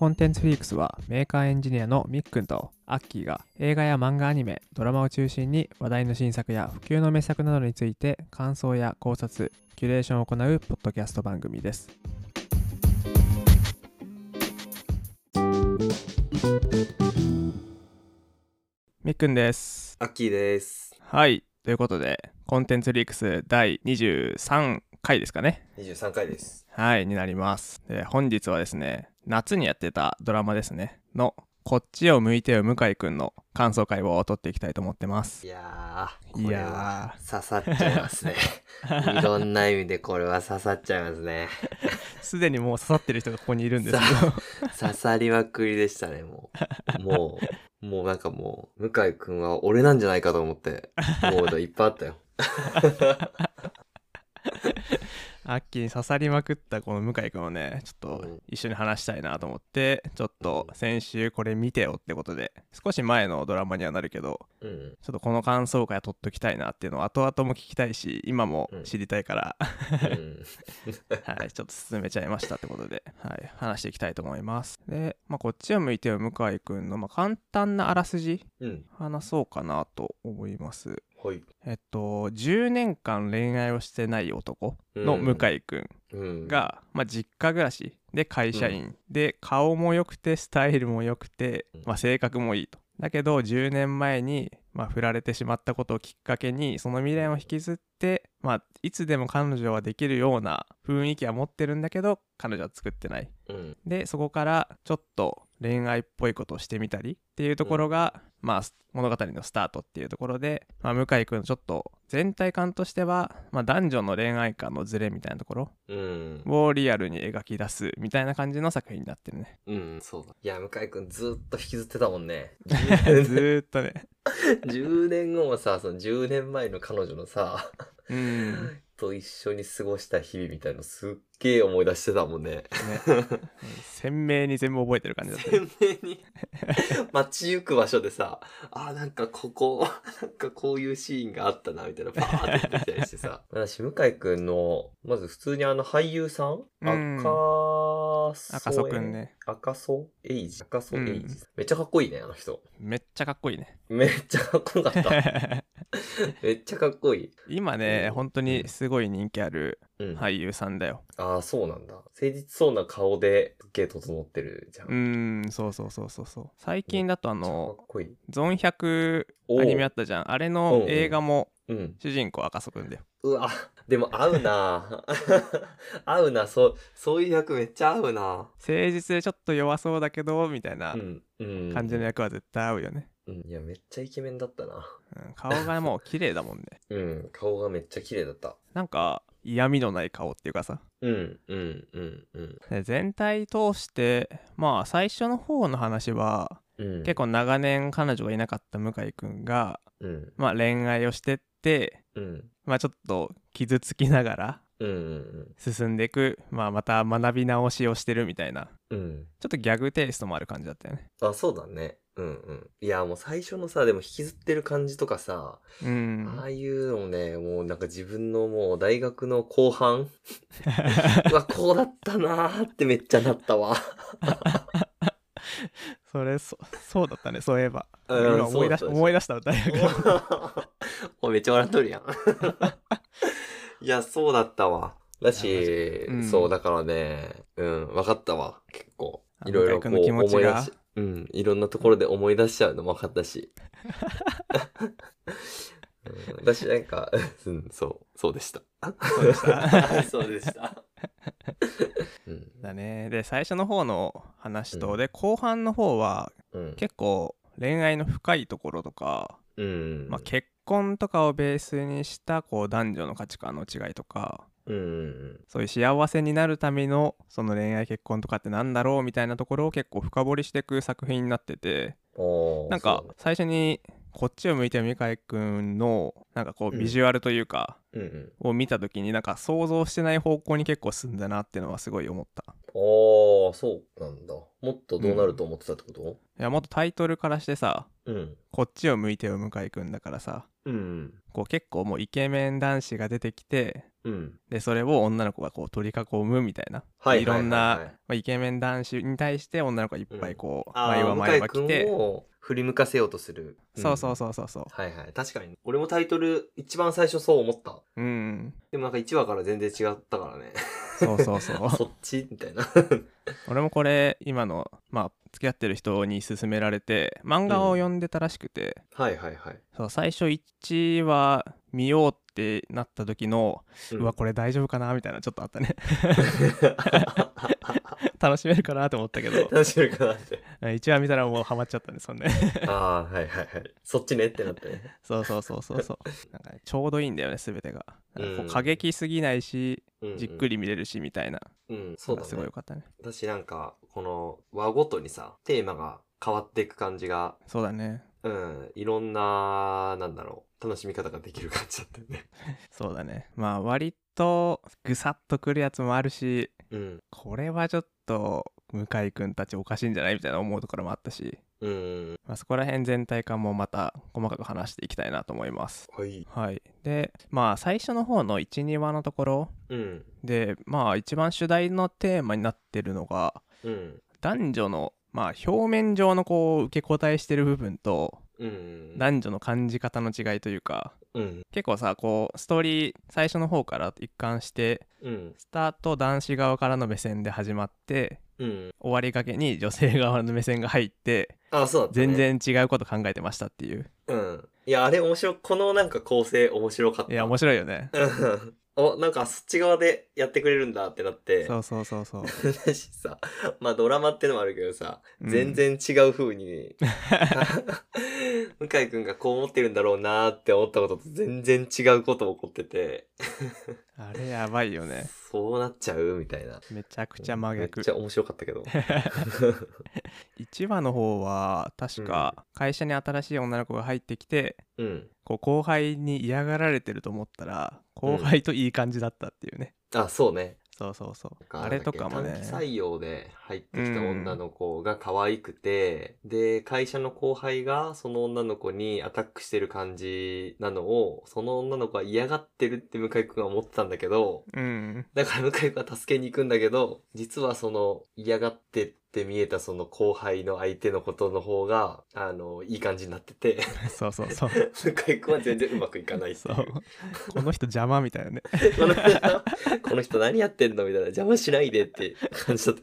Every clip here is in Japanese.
コンテンツフリークスはメーカーエンジニアのみっくんとアッキーが映画や漫画アニメ、ドラマを中心に話題の新作や不朽の名作などについて感想や考察、キュレーションを行うポッドキャスト番組です。みっくんです。アッキーです。はい。ということで、コンテンツフリークス第23回ですかね。23回です。はい、になります。で、本日はですね、夏にやってたドラマですね、の、こっちを向いてよ向井くんの感想会を取っていきたいと思ってます。いやー、いこれや刺さっちゃいますね。いろんな意味でこれは刺さっちゃいますね。すでにもう刺さってる人がここにいるんですけど、刺さりまくりでしたね、もう。もう、もうなんかもう、向井くんは俺なんじゃないかと思って、もういっぱいあったよ。アッキーに刺さりまくったこの向井くんをね、ちょっとうん一緒に話したいなと思って、ちょっと先週これ見てよってことで、少し前のドラマにはなるけど、うん。ちょっとこの感想会は取っときたいなっていうのを後々も聞きたいし、今も知りたいから、うん。はい、ちょっと進めちゃいましたってことで、はい、話していきたいと思います。で、まあ、こっちを向いてよ向井くんの、まあ、簡単なあらすじうん。話そうかなと思います。はい。えっと、10年間恋愛をしてない男の向井くんうん。、が、まあ、実家暮らしで会社員、で顔も良くてスタイルも良くて、まあ、性格もいいと。だけど10年前に、まあ、振られてしまったことをきっかけにその未練を引きずって、まあ、いつでも彼女はできるような雰囲気は持ってるんだけど彼女は作ってない。うん。でそこからちょっと恋愛っぽいことをしてみたりっていうところが、まあ物語のスタートっていうところで、まあ、向井くんちょっと全体感としては、まあ、男女の恋愛観のズレみたいなところうん。をリアルに描き出すみたいな感じの作品になってるね。うん、そうだ。いや、向井くんずっと引きずってたもんね。ずーっとね。10年後もさ、その10年前の彼女のさ、うん。と一緒に過ごした日々みたいのすっげえ思い出してたもんね。ね、鮮明に全部覚えてる感じだったね。鮮明に街行く場所でさ、あ、なんかここ、なんかこういうシーンがあったな、みたいな、パーって出てきたりしてさ。私、向井くんの、まず普通にあの俳優さん、うん赤楚赤楚くんね。赤楚エイジ赤楚エイジ、うんめっちゃかっこいいね、あの人。めっちゃかっこいいね。めっちゃかっこよかった。めっちゃかっこいい。今ね、うん本当にすごい人気あるうん。俳優さんだよ。ああ、そうなんだ。誠実そうな顔で、すっげえ整ってるじゃん。うーん、そうそうそうそうそう。最近だとあの。ゾン100おーアニメあったじゃん。あれの映画もうん。主人公赤楚くんだよ。うわ、でも合うな 合うな、そう、そういう役めっちゃ合うな誠実でちょっと弱そうだけど、みたいなうん。うん。感じの役は絶対合うよね。うん。いや、めっちゃイケメンだったな。うん、顔がもう綺麗だもんね。うん。顔がめっちゃ綺麗だった。なんか嫌味のない顔っていうかさ。うん、うん、うん、うん。で全体通して、まあ最初の方の話は、うん。結構長年彼女がいなかった向井くんが、うん。まあ恋愛をしてって、うん。まあちょっと傷つきながら進んでいく、まあまた学び直しをしてるみたいな、うん。うん。ちょっとギャグテイストもある感じだったよね。あ、そうだね。うん、うん。いや、もう最初のさ、でも引きずってる感じとかさ、うん。ああいうのもね、もうなんか自分のもう大学の後半 うわ、こうだったなーってめっちゃなったわ。それそ、そうだったね、そういえば。思い出し思い出した大学の。おめっちゃ笑っとるやん。いや、そうだったわ。だし、うんそう、だからね、うん、わかったわ。結構。あいろいろこう向井君の気持ちが？思い出し、うん、いろんなところで思い出しちゃうのも分かったし。うん、私なんか、うん、そう、そうでした。そうでした そうでした。うん、だね。で、最初の方の話と、うんで、後半の方はうん、結構恋愛の深いところとか、うん、まあ、結婚とかをベースにしたこう男女の価値観の違いとか、うん、うん、そういう幸せになるためのその恋愛結婚とかってなんだろうみたいなところを結構深掘りしていく作品になっててなんか最初にこっちを向いてる向井くんのなんかこううん。ビジュアルというか。を見た時になんか想像してない方向に結構進んだなっていうのはすごい思ったああ、そうなんだ。もっとどうなると思ってたってこと？いやもっとタイトルからしてさうん。こっちを向いてよ向井くんだからさうん。こう結構もうイケメン男子が出てきてうん。でそれを女の子がこう取り囲むみたいな、はいろんな、はいはいはいまあ、イケメン男子に対して女の子がいっぱいこう、あ前は前は来て振り向かせようとする。そうそううそうそうそうん。はいはい。確かに。俺もタイトル、一番最初そう思った。うんでもなんか1話から全然違ったからね。そうそうそあ そうっち？みたいな。俺もこれ今のまあ付き合ってる人に勧められて漫画を読んでたらしくて、はいはいはい。そう最初1話見ようってなった時の、ううんわこれ大丈夫かなみたいなちょっとあったね。楽しめるかなと思ったけど。楽しめるかなって。1話見たらもうハマっちゃったねそんねああ、はいはいはい。そっちねってなってね。そうそうそうそうそう。なんかね、ちょうどいいんだよね全てが。過激すぎないし、うんうん。じっくり見れるしみたいな、うん、そうだすごいねよかったね。私なんか、この話ごとにさ、テーマが変わっていく感じが、そうだね。うん、いろんな、なんだろう、楽しみ方ができる感じだったよね。そうだねまあ割とぐさっとくるやつもあるしうん。これはちょっと向井くんたちおかしいんじゃないみたいな思うところもあったし、うん。まあ、そこら辺全体感もまた細かく話していきたいなと思いますはい。はいでまあ最初の方の12話のところうん。でまあ一番主題のテーマになってるのがうん。男女のまあ表面上のこう受け答えしてる部分とうん。男女の感じ方の違いというかうん。結構さこうストーリー最初の方から一貫してうん。スタート男子側からの目線で始まってうん。終わりがけに女性側の目線が入ってあ、そうね。全。然違うこと考えてましたっていううん。いや、あれ面白い。このなんか構成面白かった。いや面白いよねうん。お、なんかそっち側でやってくれるんだってなって。そうそうそうそう。だしさ、まあドラマってのもあるけどさ、うん。全然違う風に、向井くんがこう思ってるんだろうなーって思ったことと全然違うこと起こってて、あれやばいよねそうなっちゃうみたいな。めちゃくちゃ真逆めっちゃ面白かったけど。1話の方は確か会社に新しい女の子が入ってきて、うん。こう後輩に嫌がられてると思ったら後輩といい感じだったっていうね、あ、そうね。そうそうそう。あれとかもね。短期採用で入ってきた女の子が可愛くて、で、会社の後輩がその女の子にアタックしてる感じなのを、その女の子は嫌がってるって向井くんは思ってたんだけど、うん。だから向井くんは助けに行くんだけど、実はその嫌がってって見えたその後輩の相手のことの方が、あの、いい感じになってて、そうそうそう向井くんは全然うまくいかないそいうう。この人邪魔みたいなね この人、この人何やってんのみたいな邪魔しないでって感じだっ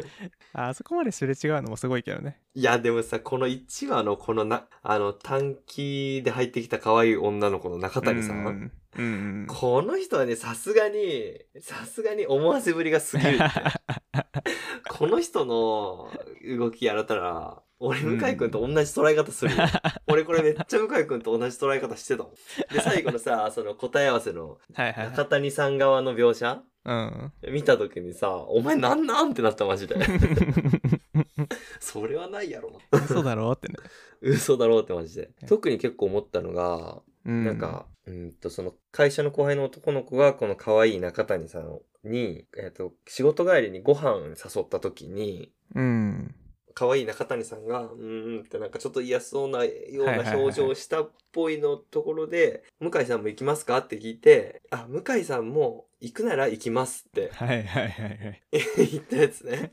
た。あそこまですれ違うのもすごいけどねいや、でもさ、この1話のこのな、あの、短期で入ってきた可愛い女の子の中谷さん？うんうんうんこの人はね、さすがに、さすがに思わせぶりが過ぎる。この人の動きやられたら、俺、向井くんと同じ捉え方するよ。俺これめっちゃ向井くんと同じ捉え方してたもん。で、最後のさ、その答え合わせの中谷さん側の描写？うん見た時にさ、お前なんなんってなったマジで。それはないやろ。嘘だろってね、嘘だろうってマジで。特に結構思ったのが、うん、なんか、うんと、その会社の後輩の男の子がこの可愛い中谷さんに、えっ、と、仕事帰りにご飯誘った時に、うん可愛い中谷さんが、うーんってなんかちょっと嫌そうなような表情をしたっぽいのところで、向井さんも行きますかって聞いて、あ、向井さんも行くなら行きますってはいはいはいはい 言ったやつね。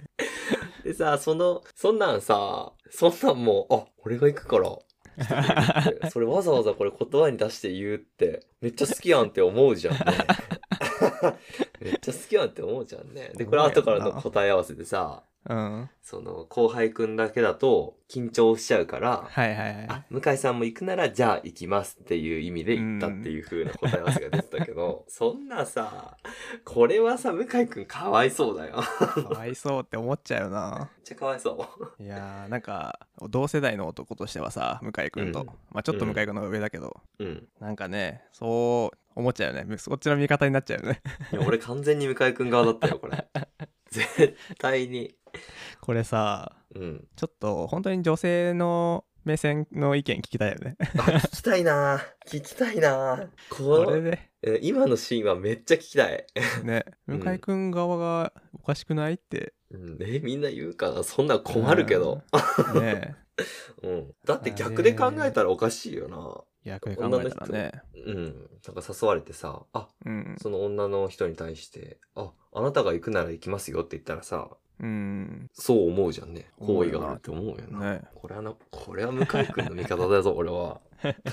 でさ、その、そんなんさ、そんなんもう、あ、俺が行くから、それわざわざこれ言葉に出して言うって、めっちゃ好きやんって思うじゃんね。めっちゃ好きやんって思うじゃんね。で、これ後からの答え合わせでさ、うんその後輩くんだけだと緊張しちゃうから、はいはいはいあ、向井さんも行くならじゃあ行きますっていう意味で行ったっていう風な答え合わせが出てたけど、そんなさ、これはさ、向井くんかわいそうだよ。めっかわいそうって思っちゃうよなちゃかわいそう。いやーなんか同世代の男としてはさ向井君と、うんまあちょっと向井君の方が上だけど、うん。なんかねそう思っちゃうよねそっちの味方になっちゃうよねいや俺完全に向井くん側だったよ、これ。絶対に。これさうん。ちょっと本当に女性の目線の意見聞きたいよね。あ、聞きたいな。聞きたいな。これで。え今のシーンはめっちゃ聞きたい。ね。うん。向井君側がおかしくないって。うん、え、みんな言うかな。そんなん困るけど。ね うん。だって逆で考えたらおかしいよな。逆で考えたらね。うん。なんか誘われてさ、あ、うん。その女の人に対して、あ、あなたが行くなら行きますよって言ったらさ、うんそう思うじゃんね。好意があるって思うよな。ねこれはな、これは向井くんの味方だぞ、俺は。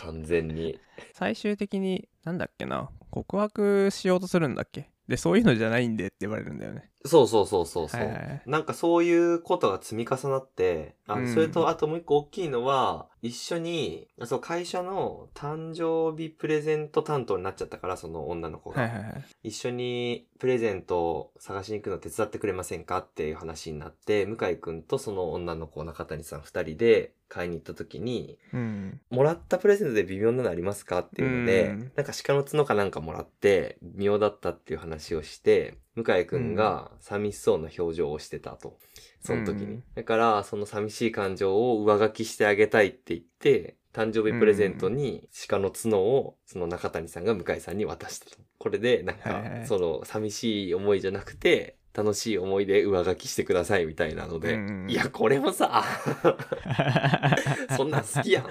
完全に。最終的になんだっけな告白しようとするんだっけでそういうのじゃないんでって言われるんだよねそうそうそうそうそう、はいはいはいなんかそういうことが積み重なって、あうんそれとあともう一個大きいのは、一緒に、そう会社の誕生日プレゼント担当になっちゃったから、その女の子が。はいはいはい一緒にプレゼントを探しに行くの手伝ってくれませんかっていう話になって、向井くんとその女の子、中谷さん二人で買いに行った時に、うんもらったプレゼントで微妙なのありますかっていうので、うんなんか鹿の角かなんかもらって、微妙だったっていう話をして、向井くんが寂しそうな表情をしてたと。その時に。うんだから、その寂しい感情を上書きしてあげたいって言って、誕生日プレゼントに鹿の角をその中谷さんが向井さんに渡したと。これで、なんか、その寂しい思いじゃなくて、楽しい思いで上書きしてくださいみたいなので、うんいや、これもさ、そんなん好きやん。好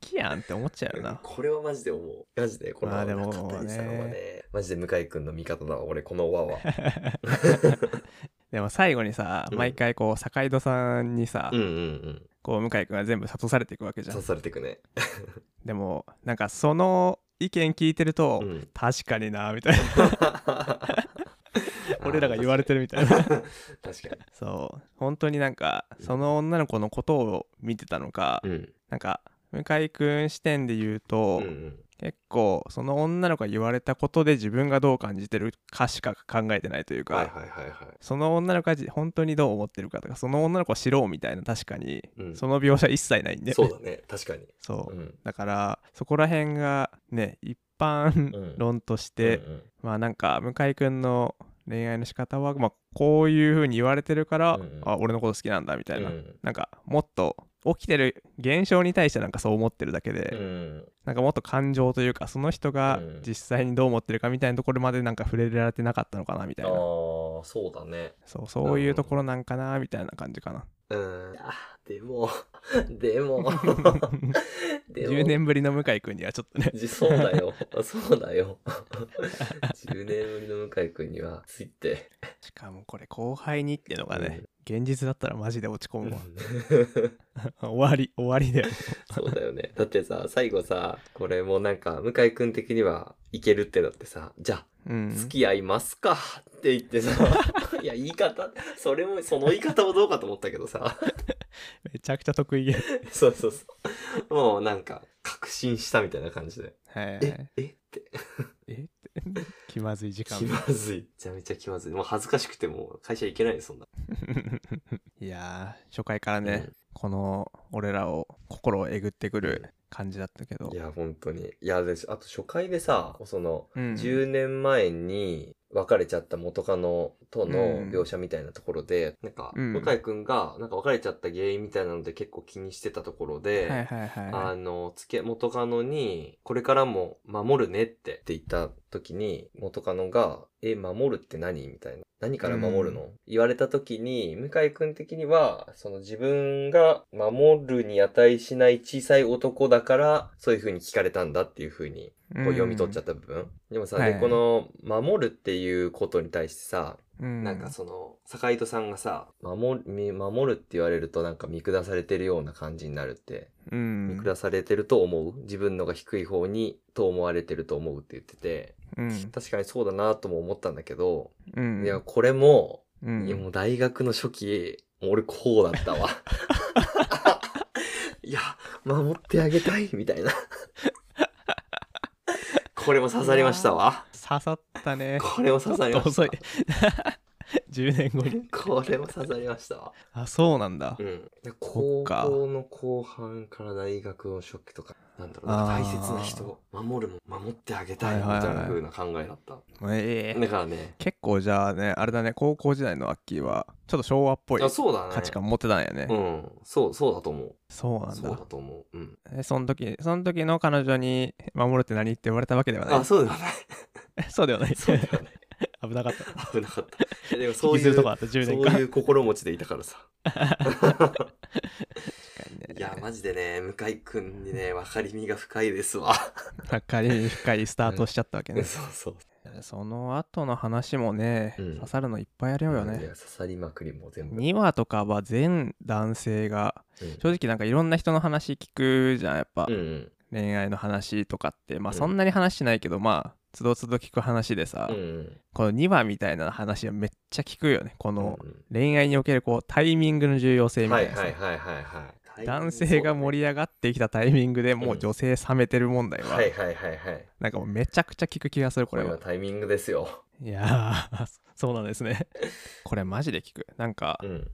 きやんって思っちゃうよなこれはマジで思う。マジで、この中谷さんはね、マジで向井くんの味方だわ、俺、この輪は。でも最後にさうん毎回こう坂井戸さんにさ、うんうんうん。こう向井君が全部諭されていくわけじゃん刺されてくね。でもなんかその意見聞いてると、うん。確かになみたいな 俺らが言われてるみたいな確かに。そう本当になんかその女の子のことを見てたのか、うん。なんか向井君視点で言うと、うんうん。結構その女の子が言われたことで自分がどう感じてるかしか考えてないというか、はいはいはいはい。その女の子がじ本当にどう思ってるかとかその女の子を知ろうみたいな確かにうんその描写一切ないんで、そうだね、確かに。そううん。だからそこら辺がね一般論として、うんうんまあなんか向井君の恋愛の仕方は、まあ、こういう風に言われてるから、うんうん。あ俺のこと好きなんだみたいな、うんなんかもっと起きてる現象に対してなんかそう思ってるだけで、うん。なんかもっと感情というかその人がうん。実際にどう思ってるかみたいなところまでなんか触れられてなかったのかなみたああいな。ー、そうだね。そうそういうところなんかなみたいな感じかなうん。あ、でも、でも、でも10年ぶりの向井君にはちょっとねじそうだよ。そうだよ。10年ぶりの向井くんにはついて。しかもこれ後輩にっていうのがね、現実だったらマジで落ち込むわ。終わり終わりだよ。そうだよね。だってさ、最後さ、これもなんか、向井くん的にはいけるってなってさ、じゃあ、うん。付き合いますか？って言ってさ、いや、言い方、それも、その言い方もどうかと思ったけどさ、めちゃくちゃ得意げ。そうそうそう。もうなんか、確信したみたいな感じで。え、え？って、え？って 気まずい時間気まずい。めちゃめちゃ気まずい。もう恥ずかしくてもう会社行けないそんな。いやー初回からね、うんこの俺らを心をえぐってくる感じだったけどいや、本当に。いや、で、あと初回でさ、その、うん10年前に別れちゃった元カノとのうん。描写みたいなところで、なんか、うん。向井くんが、なんか別れちゃった原因みたいなので結構気にしてたところで、はいはいはいあの、つけ、元カノに、これからも守るねってって言った時に、元カノが、え、守るって何みたいな。何から守るの、言われた時に、向井くん的には、その自分が守るに値しない小さい男だから、そういう風に聞かれたんだっていう風に、こう読み取っちゃった部分。でもさ、はい。で、この、守るっていうことに対してさ、うん。なんかその、坂井戸さんがさ、守守るって言われるとなんか見下されてるような感じになるって。うん。見下されてると思う？自分のが低い方にと思われてると思うって言ってて。うん。確かにそうだなとも思ったんだけど、うん。いやこれも、うん。いやもう大学の初期俺こうだったわ。いや守ってあげたいみたいなこれも刺さりましたわ。刺さったね。これも刺さりました。遅い。10年後に。これも刺さりましたわ。あそうなんだ。うん、高校の後半から大学の初期とかなんだろう大切な人を守るも守ってあげたいみたいな風な考えだった、ええだからね。結構じゃあねあれだね高校時代のアッキーはちょっと昭和っぽい価値観持ってたんやね、うん。そうそうだと思う。そうなんだ。そうだと思う。うん。えその時その時の彼女に「守るって何?」って言われたわけではない？あそうではない。そうではない。そうではない。危なかった。危なかった。でもそういう引きずるとこあった10年間。そういう心持ちでいたからさ ね。いや、マジでね、向井くんにね、分かりみが深いですわ。ばっかり深いスタートしちゃったわけね。そうそう。その後の話もね、うん刺さるのいっぱいあるよね。刺さりまくりも全部。2話とかは全男性が、うん正直なんかいろんな人の話聞くじゃん、やっぱ。うんうん。恋愛の話とかって。まあうんそんなに話してないけど、まあ、つどつど聞く話でさ、うんうん。この2話みたいな話はめっちゃ聞くよね。このうん恋愛におけるこうタイミングの重要性みたいなさ。はいはいはいはいはい。男性が盛り上上がってきたタイミングでもう女性冷めてる問題は、はいはいはいはい。なんかもうめちゃくちゃ聞く気がするここれはタイミングですよ。いやー そうなんですねこれマジで聞くなんか、うん。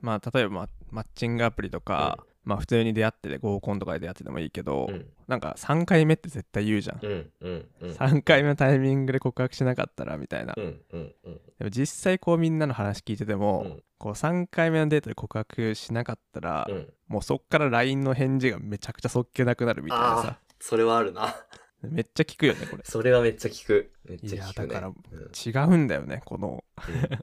まあ例えば、まマッチングアプリとか、まあ普通に出会ってて合コンとかで出会っててもいいけど、うんなんか3回目って絶対言うじゃん、うんうんうん。3回目のタイミングで告白しなかったらみたいな、うんうんうん。でも実際こうみんなの話聞いてても、うんこう3回目のデートで告白しなかったら、うん。もうそっから LINE の返事がめちゃくちゃそっけなくなるみたいなさそれはあるな。めっちゃ聞くよねこれそれはめっちゃ聞く。めっいやちゃ聞くね。だからうん違うんだよねこの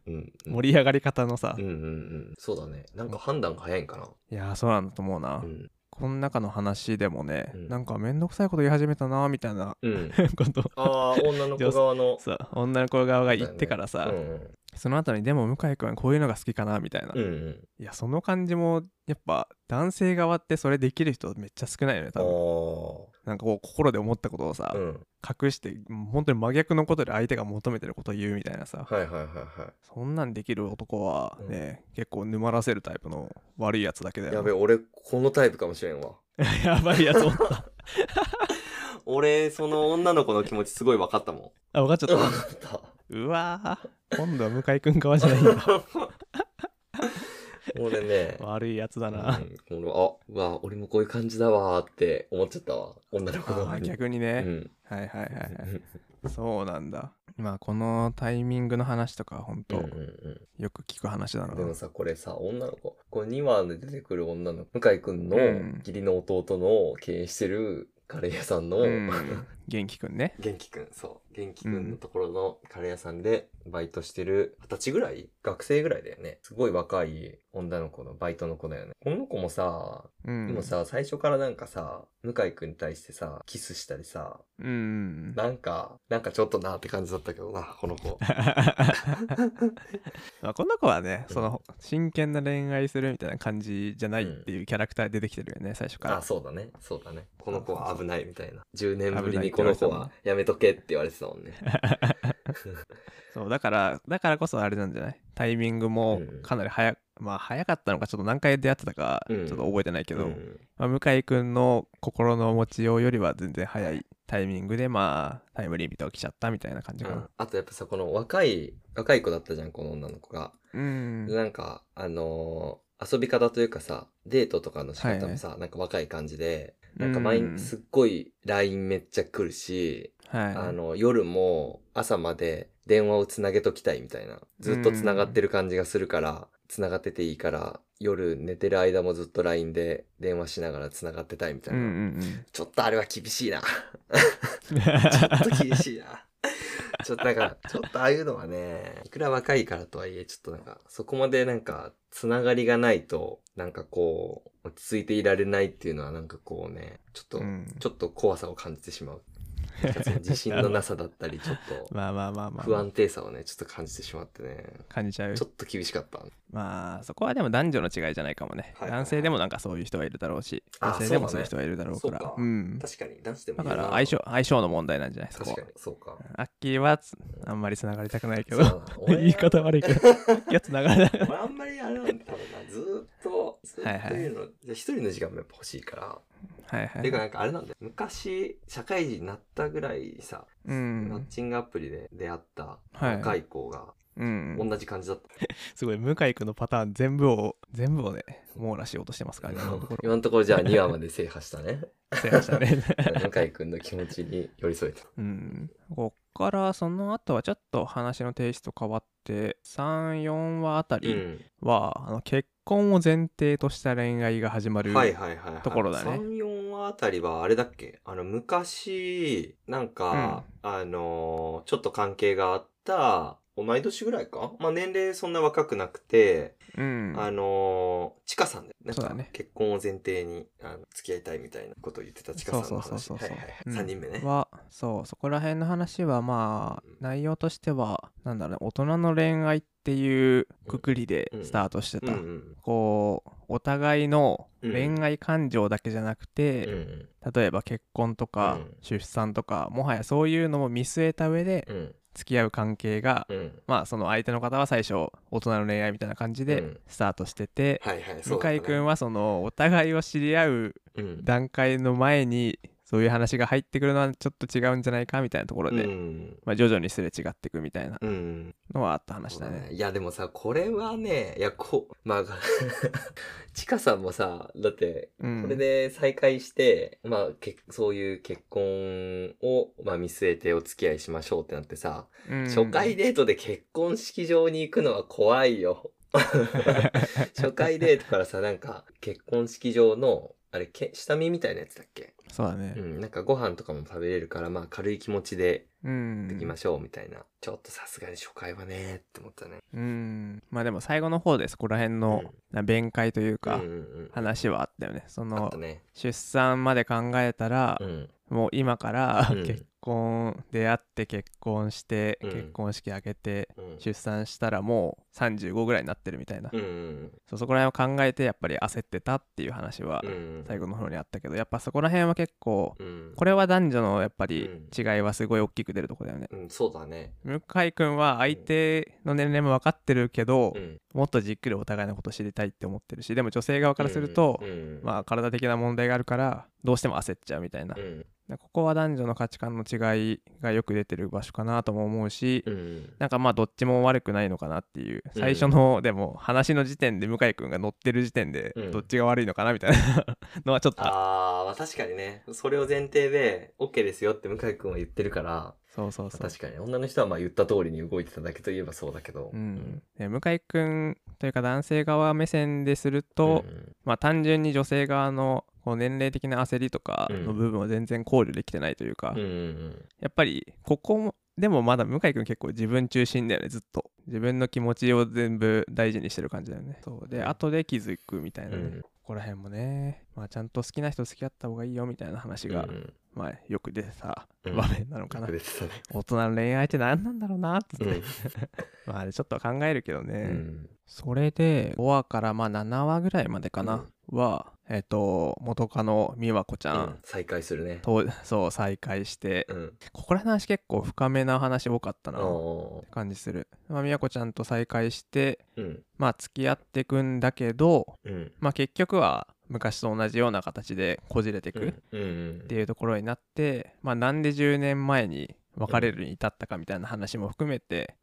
うんうんうん 盛り上がり方のさ、うんうんうん。そうだね。なんか判断が早いんかな。いやーそうなんだと思うな、うん。この中の話でもね、うんなんかめんどくさいこと言い始めたなみたいなうん。ことああ、女の子側の。さ女の子側が言ってからさ、うんその後にでも向井君はこういうのが好きかなみたいな、うん。うんうん。いやその感じもやっぱ男性側ってそれできる人めっちゃ少ないよねあ多分なんかこう心で思ったことをさ、あ。うん。隠して本当に真逆のことで相手が求めてることを言うみたいなさ、はいはいはいはい。そんなんできる男はね、結構沼らせるタイプの悪いやつだけだよやべえ、俺、このタイプかもしれんわ。やばいやつおった 俺、その女の子の気持ちすごい分かったもん。あ分かっちゃっ分かった。たうわー今度は向井君側じゃないんだ 俺ね、悪いやつだな、うん、俺あ、うわ、俺もこういう感じだわーって思っちゃったわ。女の子あー側に。逆にね、うん。はいはいはいはい。そうなんだ。まあこのタイミングの話とか本当、うんうんうん。よく聞く話だな。でもさ、これさ、女の子、これ2話で出てくる女の子、向井くんのうん。義理の弟の経営してるカレー屋さんの、うん 元気くんね元気くん、そう。元気くんのところのカレー屋さんでバイトしてる二十歳ぐらい？学生ぐらいだよね。すごい若い女の子のバイトの子だよね。この子もさ、うんでもさ、最初からなんかさ、向井くんに対してさ、キスしたりさ、うんなんか、なんかちょっとなって感じだったけどな、この子。まあこの子はね、うんその真剣な恋愛するみたいな感じじゃないっていうキャラクター出てきてるよね最初からあ、そうだね。そうだね。この子は危ないみたいな。10年ぶりにこの子は。やめとけって言われてたもんね。そうだからだからこそあれなんじゃない？タイミングもうん。かなり早まあ早かったのかちょっと何回出会ってたかちうん。ょっと覚えてないけど、うん。まあ、向井くんの心の持ちようよりは全然早いタイミングでまあタイムリミットが来ちゃったみたいな感じかな。うん。あとやっぱさ、この若い、若い子だったじゃん、この女の子が。うん。なんか、あのー遊び方というかさ、デートとかの仕方もさ、なんか若い感じで、なんか毎すっごい LINE めっちゃ来るし、はいあの、夜も朝まで電話をつなげときたいみたいな。ずっとつながってる感じがするから、つながってていいから、夜寝てる間もずっと LINE で電話しながらつながってたいみたいな。んちょっとあれは厳しいな。う んちょっと厳しいな。ちょっとなんか、ちょっとああいうのはね、いくら若いからとはいえ、ちょっとなんか、そこまでなんか、つながりがないと、なんかこう、落ち着いていられないっていうのはなんかこうね、ちょっと、うんちょっと怖さを感じてしまう。自信のなさだったり、ちょっと、まあまあまあまあ不安定さをね、ちょっと感じてしまってね、感じちゃう。ちょっと厳しかった。まあそこはでも男女の違いじゃないかもね、はいはいはい。男性でもなんかそういう人はいるだろうしあ女性でもそうういう人はいるだろうから。そうか。うん。確かに、男子でもだから相性相性の問題なんじゃないそこは。確かに、そうか。アッキーはつあんまりつながりたくないけど。言い方悪いけど。アッキーはつながりたくない。俺あんまりあれなんだ多分なずーっとずっとはいはい。いうの、じゃあ一人の時間もやっぱ欲しいから、はいはい。てかなんかあれなんだよ。昔、社会人になったぐらいさ、うん。マッチングアプリで出会った若い子が、うん、同じ感じだった。すごい、向井君のパターン全部を、全部をね、網羅しようとしてますからね、今のところ。じゃあ2話まで制覇したね。制覇したね。向井君の気持ちに寄り添えた。うん。ここからその後はちょっと話のテイスト変わって、3、4話あたりは、うん、あの結婚を前提とした恋愛が始まるところだね。はいはいはいはい、んあたりはあれだっけ？あの、昔、なんか、うん、あのー、ちょっと関係があった、同い年ぐらいか？まあ、年齢そんな若くなくて、うん、あのー、ちかさんだよね。そうだね。結婚を前提に、あの、付き合いたいみたいなことを言ってたちかさんの話。そうそうそうそうそう。はいはいうん、3人目ね。は、そう、そこら辺の話はまあ、内容としては、なんだろう、大人の恋愛って、いうくくりでスタートしてた、うんうん。こうお互いの恋愛感情だけじゃなくて、うん例えば結婚とかうん出産とかもはやそういうのも見据えた上でうん。付き合う関係が、うん。まあその相手の方は最初大人の恋愛みたいな感じでうんスタートしてて、はいはい、ね向井君はそのお互いを知り合ううん。段階の前にそういう話が入ってくるのはちょっと違うんじゃないかみたいなところで、うん。まあ、徐々にすれ違っていくみたいなうん。のはあった話だそうね。いやでもさ、これはね、いや、こう、まあ、ちかさんもさ、だって、うんこれで再会して、まあ、けそういう結婚を、まあ、見据えてお付き合いしましょうってなってさ、うん初回デートで結婚式場に行くのは怖いよ。初回デートからさ、なんか、結婚式場の、あれ、け下見みたいなやつだっけそうだねうん、なんかご飯とかも食べれるから、まあ、軽い気持ちでうんできましょうみたいな。ちょっとさすがに初回はねって思ったね。うんまあでも最後の方でそこら辺のな弁解というかうんうんうん、話はあったよねそあの。出産まで考えたらうん。もう今からうん結婚出会って結婚してうん結婚式挙げてうん。出産したらもう35ぐらいになってるみたいなうんうんそうそこら辺を考えてやっぱり焦ってたっていう話はうん。うん。最後の方にあったけどやっぱそこら辺は結構うん。これは男女のやっぱりうん違いはすごい大きく出るとこだよねうん、そうだね。向井君は相手の年齢も分かってるけどうん。もっとじっくりお互いのこと知りたいって思ってるしでも女性側からするとまあ体的な問題があるからどうしても焦っちゃうみたいなここは男女の価値観の違いがよく出てる場所かなとも思うしうん。なんかまあどっちも悪くないのかなっていう。うん。最初のでも話の時点で向井君が乗ってる時点でうん。どっちが悪いのかなみたいな のはちょっと。ああ確かにね。それを前提で、OK ですよって向井くんは言ってるから、そうそうそう。確かに。女の人はまあ言った通りに動いてただけといえばそうだけど。うん、で向井君というか男性側目線ですると、うん。まあ単純に女性側のこう年齢的な焦りとかのうん。部分を全然考慮できてないというか、うんうんやっぱりここもでもまだ向井君結構自分中心だよねずっと。自分の気持ちを全部大事にしてる感じだよね。そう。でうん。後で気づくみたいなね、うん。ここら辺もね。まあちゃんと好きな人付き合った方がいいよみたいな話が、うんまあよく出てたうん。場面なのかな、よく出てたね。大人の恋愛って何なんだろうなっつって、うん。まあねちょっと考えるけどね、うん。それで5話からまあ7話ぐらいまでかな、はえっ、と元カノ美和子ちゃん、うん再開するね。とそう再会して、うん。ここら辺の話結構深めな話多かったなって感じする、まあ、美和子ちゃんと再会してうん。まあ付き合ってくんだけどうん。まあ結局は昔と同じような形でこじれてくっていうところになって、まあなんで10年前に別れるに至ったかみたいな話も含めて。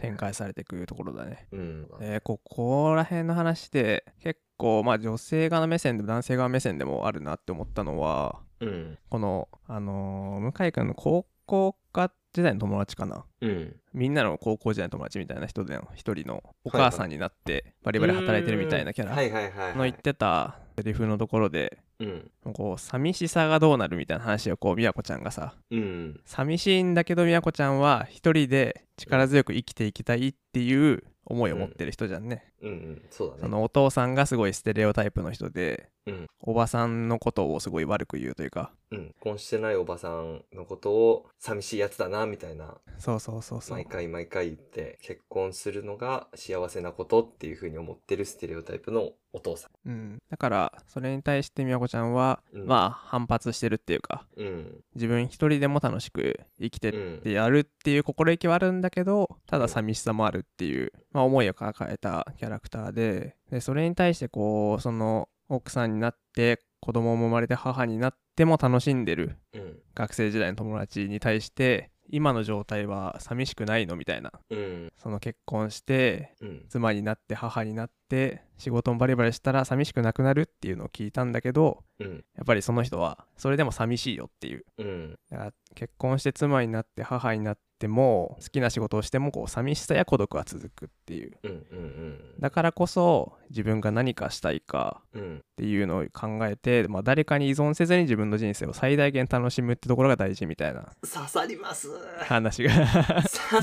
展開されていくところだね。うん。えーここら辺の話で結構まあ女性側の目線でも男性側目線でもあるなって思ったのはうん。このあのー向井君の高校科時代の友達かなうん。みんなの高校時代の友達みたいな人での一人のお母さんになってバリバリ働いてるみたいなキャラ。の言ってたセリフのところでうん。こう寂しさがどうなるみたいな話をこう美和子ちゃんがさうん。寂しいんだけど美和子ちゃんは一人で力強く生きていきたいっていう思いを持ってる人じゃんね、うんうん。そうだね。そのお父さんがすごいステレオタイプの人で、うんおばさんのことをすごい悪く言うというかうん。結婚してないおばさんのことを寂しいやつだな、みたいな。そうそうそうそう毎回毎回言って、結婚するのが幸せなことっていうふうに思ってるステレオタイプのお父さうん、だからそれに対して美和子ちゃんは、うんまあ反発してるっていうかん。うん。自分一人でも楽しく生きてうんってやるっていう心意気はあるんだけどただ寂しさもあるっていう、まあ、思いを抱えたキャラクターででそれに対してこうその奥さんになって子供も生まれて母になっても楽しんでるうん。学生時代の友達に対して今の状態は寂しくないのみたいなうん。その結婚してうん。妻になって母になって仕事もバリバリしたら寂しくなくなるっていうのを聞いたんだけどうん。やっぱりその人はそれでも寂しいよっていううん。だから結婚して妻になって母になっても好きな仕事をしてもこう寂しさや孤独は続くっていううん。うん。だからこそ自分が何かしたいかうん。っていうのを考えて、まあ、誰かに依存せずに自分の人生を最大限楽しむってところが大事みたいな刺さります。話が刺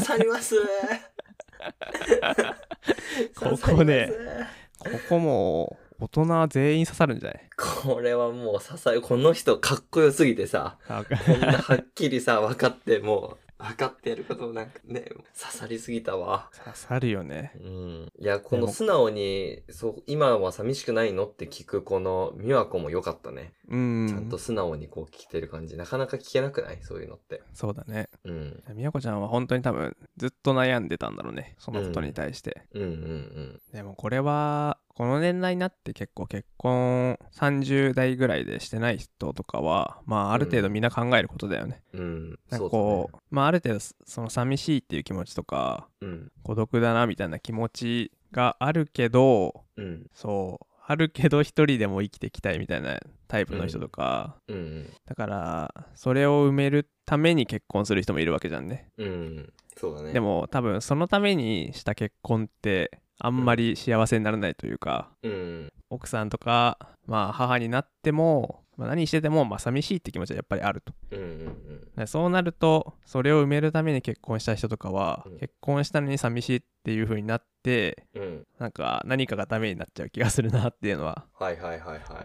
さります。ここねここも大人全員刺さるんじゃない？これはもう刺さる。この人かっこよすぎてさ、あこんなはっきりさ、分かって、もう、分かってやることもなんかね、刺さりすぎたわ。刺さるよねうん。いや、この素直に、そう、今は寂しくないのって聞くこの美和子も良かったね。うんちゃんと素直にこう聞いてる感じ。なかなか聞けなくない？そういうのって。そうだねうん。みやこちゃんは本当に多分ずっと悩んでたんだろうねそのことに対して、うんうんうん。でもこれはこの年代になって結構結婚30代ぐらいでしてない人とかはまあある程度みんな考えることだよね、うん。なんかそうこうまあある程度その寂しいっていう気持ちとか。うん。孤独だなみたいな気持ちがあるけどうん。そうあるけど一人でも生きていきたいみたいなタイプの人とか、うんだからそれを埋めるために結婚する人もいるわけじゃんねうん。うん。そうだね。で、も多分そのためにした結婚ってあんまり幸せにならないというか、うん。奥さんとかまあ母になっても、まあ、何しててもまあ寂しいって気持ちはやっぱりあるとうんうんでそうなるとそれを埋めるために結婚した人とかは、うん結婚したのに寂しいっていう風になってうん。うん。なんか何かがダメになっちゃう気がするなっていうのは。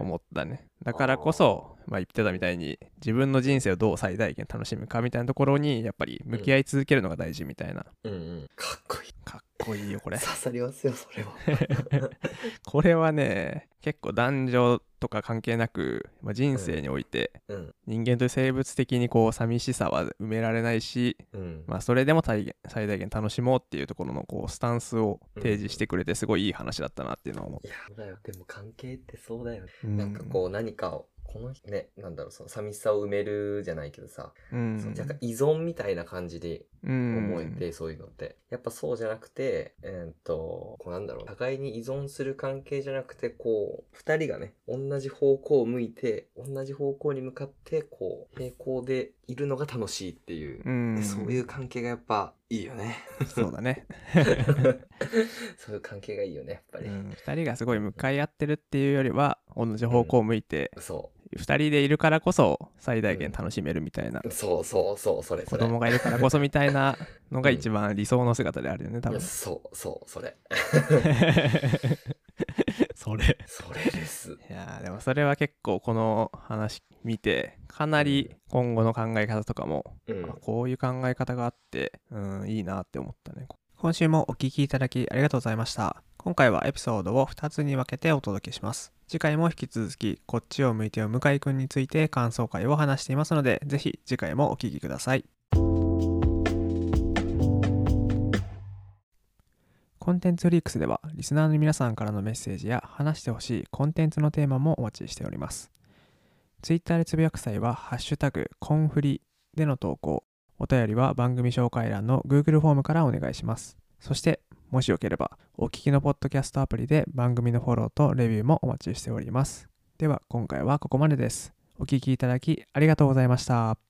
思ったねだからこそまあ言ってたみたいに自分の人生をどう最大限楽しむかみたいなところにやっぱり向き合い続けるのが大事みたいな、うんうん。かっこいい。かっこいいよこれ刺さりますよ、それは。これはね結構男女とか関係なく、まあ、人生においてうん。人間という生物的にこう寂しさは埋められないし、うん。まあ、それでも最大限楽しもうっていうところのこうスタンスを提示してくれてすごいいい話だったなっていうのは思いや、だよ。でも関係ってそうだよね。う。なんかこう何かを、このね、なんだろう、その寂しさを埋めるじゃないけどさ、うん、その若干依存みたいな感じでうん、思えて、そういうのって。やっぱそうじゃなくて、えーっと、こうなんだろう、互いに依存する関係じゃなくて、こう、二人がね、同じ方向を向いて、同じ方向に向かって、こう、平行でいるのが楽しいっていう、うん、そういう関係がやっぱいいよね。そうだね、そういう関係がいいよね、やっぱり。うん、2人がすごい向かい合ってるっていうよりは同じ方向を向いて、そ2人でいるからこそ最大限楽しめるみたいな、う。そうそうそう、それそ子れ。供がいるからこそみたいな のが一番理想の姿であるよね多分そうそう、それ。それそれです。いやーでもそれは結構この話見てかなり今後の考え方とかも、うんあ。こういう考え方があってうんいいなって思ったね今週もお聞きいただきありがとうございました今回はエピソードを2つに分けてお届けします次回も引き続きこっちを向いてよ向井くんについて感想会を話していますのでぜひ次回もお聞きくださいコンテンツフリークスではリスナーの皆さんからのメッセージや話してほしいコンテンツのテーマもお待ちしております。ツイッターでつぶやく際は、ハッシュタグコンフリでの投稿、お便りは番組紹介欄の Google フォームからお願いします。そして、もしよければ、お聞きのポッドキャストアプリで番組のフォローとレビューもお待ちしております。では、今回はここまでです。お聞きいただきありがとうございました。